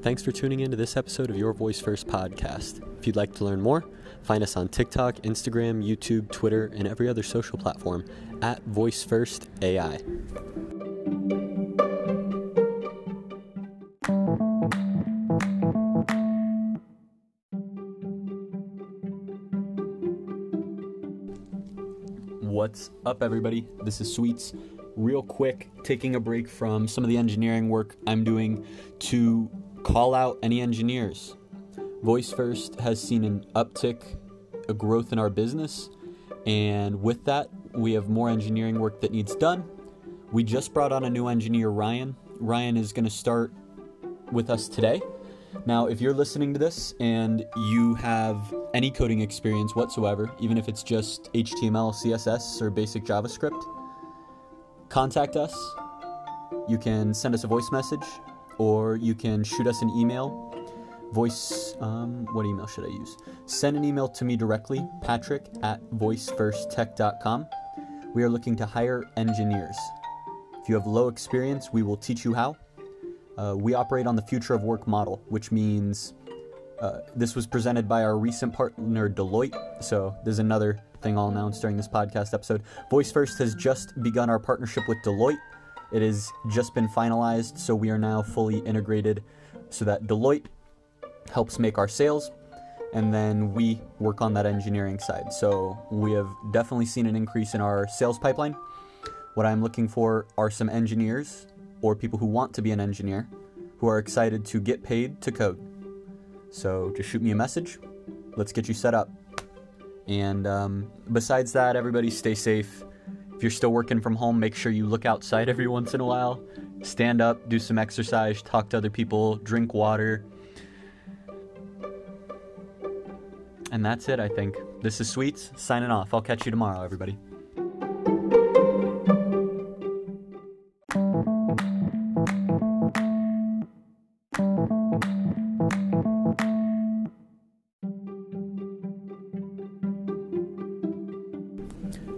Thanks for tuning in to this episode of Your Voice First podcast. If you'd like to learn more, find us on TikTok, Instagram, YouTube, Twitter, and every other social platform at Voice First AI. What's up, everybody? This is Sweets. Real quick, taking a break from some of the engineering work I'm doing to call out any engineers. Voice First has seen an uptick, a growth in our business, and with that, we have more engineering work that needs done. We just brought on a new engineer, Ryan. Ryan is going to start with us today. Now, if you're listening to this and you have any coding experience whatsoever, even if it's just HTML, CSS, or basic JavaScript, contact us. You can send us a voice message or you can shoot us an email. Voice, um, what email should I use? Send an email to me directly, patrick at voicefirsttech.com. We are looking to hire engineers. If you have low experience, we will teach you how. Uh, we operate on the future of work model, which means uh, this was presented by our recent partner Deloitte. So there's another thing I'll announce during this podcast episode. Voice First has just begun our partnership with Deloitte. It has just been finalized, so we are now fully integrated so that Deloitte helps make our sales and then we work on that engineering side. So we have definitely seen an increase in our sales pipeline. What I'm looking for are some engineers or people who want to be an engineer who are excited to get paid to code. So just shoot me a message. Let's get you set up. And um, besides that, everybody stay safe. If you're still working from home, make sure you look outside every once in a while. Stand up, do some exercise, talk to other people, drink water. And that's it, I think. This is Sweets signing off. I'll catch you tomorrow, everybody.